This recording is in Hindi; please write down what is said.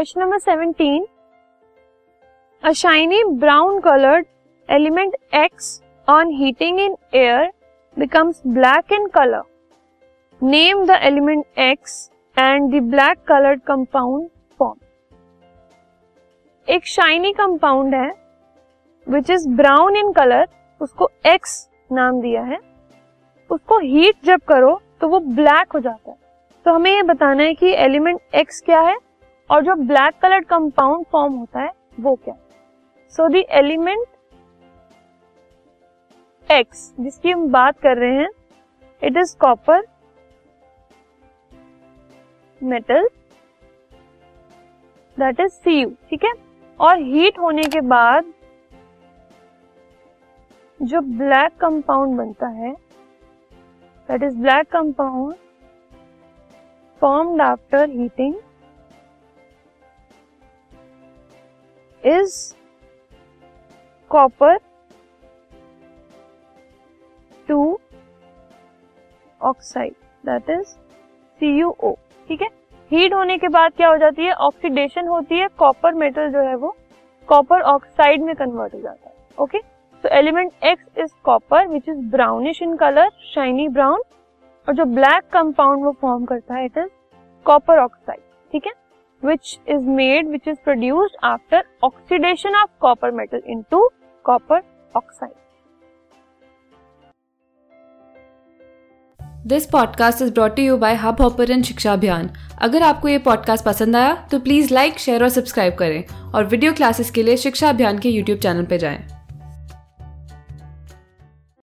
Question number seventeen a shiny brown coloured element X on heating in air becomes black in colour name the element X and the black coloured compound form एक शाइनी कंपाउंड है which is brown in colour उसको एक्स नाम दिया है। उसको हीट जब करो तो वो ब्लैक हो जाता है। तो हमें ये बताना है कि एलिमेंट एक्स क्या है? और जो ब्लैक कलर कंपाउंड फॉर्म होता है, वो क्या? सो द एलिमेंट एक्स जिसकी हम बात कर रहे हैं it is copper metal that is C ठीक है? और हीट होने के बाद जो ब्लैक कंपाउंड बनता है that is black compound formed after heating is copper two oxide that is C O ठीक है? हीट होने के बाद क्या हो जाती है? ऑक्सीडेशन होती है कॉपर मेटल जो है वो कॉपर ऑक्साइड में कन्वर्ट हो जाता है ओके तो element X is copper which is brownish in colour shiny brown और जो ब्लैक कंपाउंड वो फॉर्म करता है इट इज़ कॉपर ऑक्साइड ठीक है? Which is made which is produced after oxidation of copper metal into copper oxide this podcast is brought you by Hubhopper शिक्षा अभियान अगर आपको ये पॉडकास्ट पसंद आया तो प्लीज़ लाइक शेयर और सब्सक्राइब करें और वीडियो क्लासेस के लिए शिक्षा अभियान के यूट्यूब चैनल पर जाएँ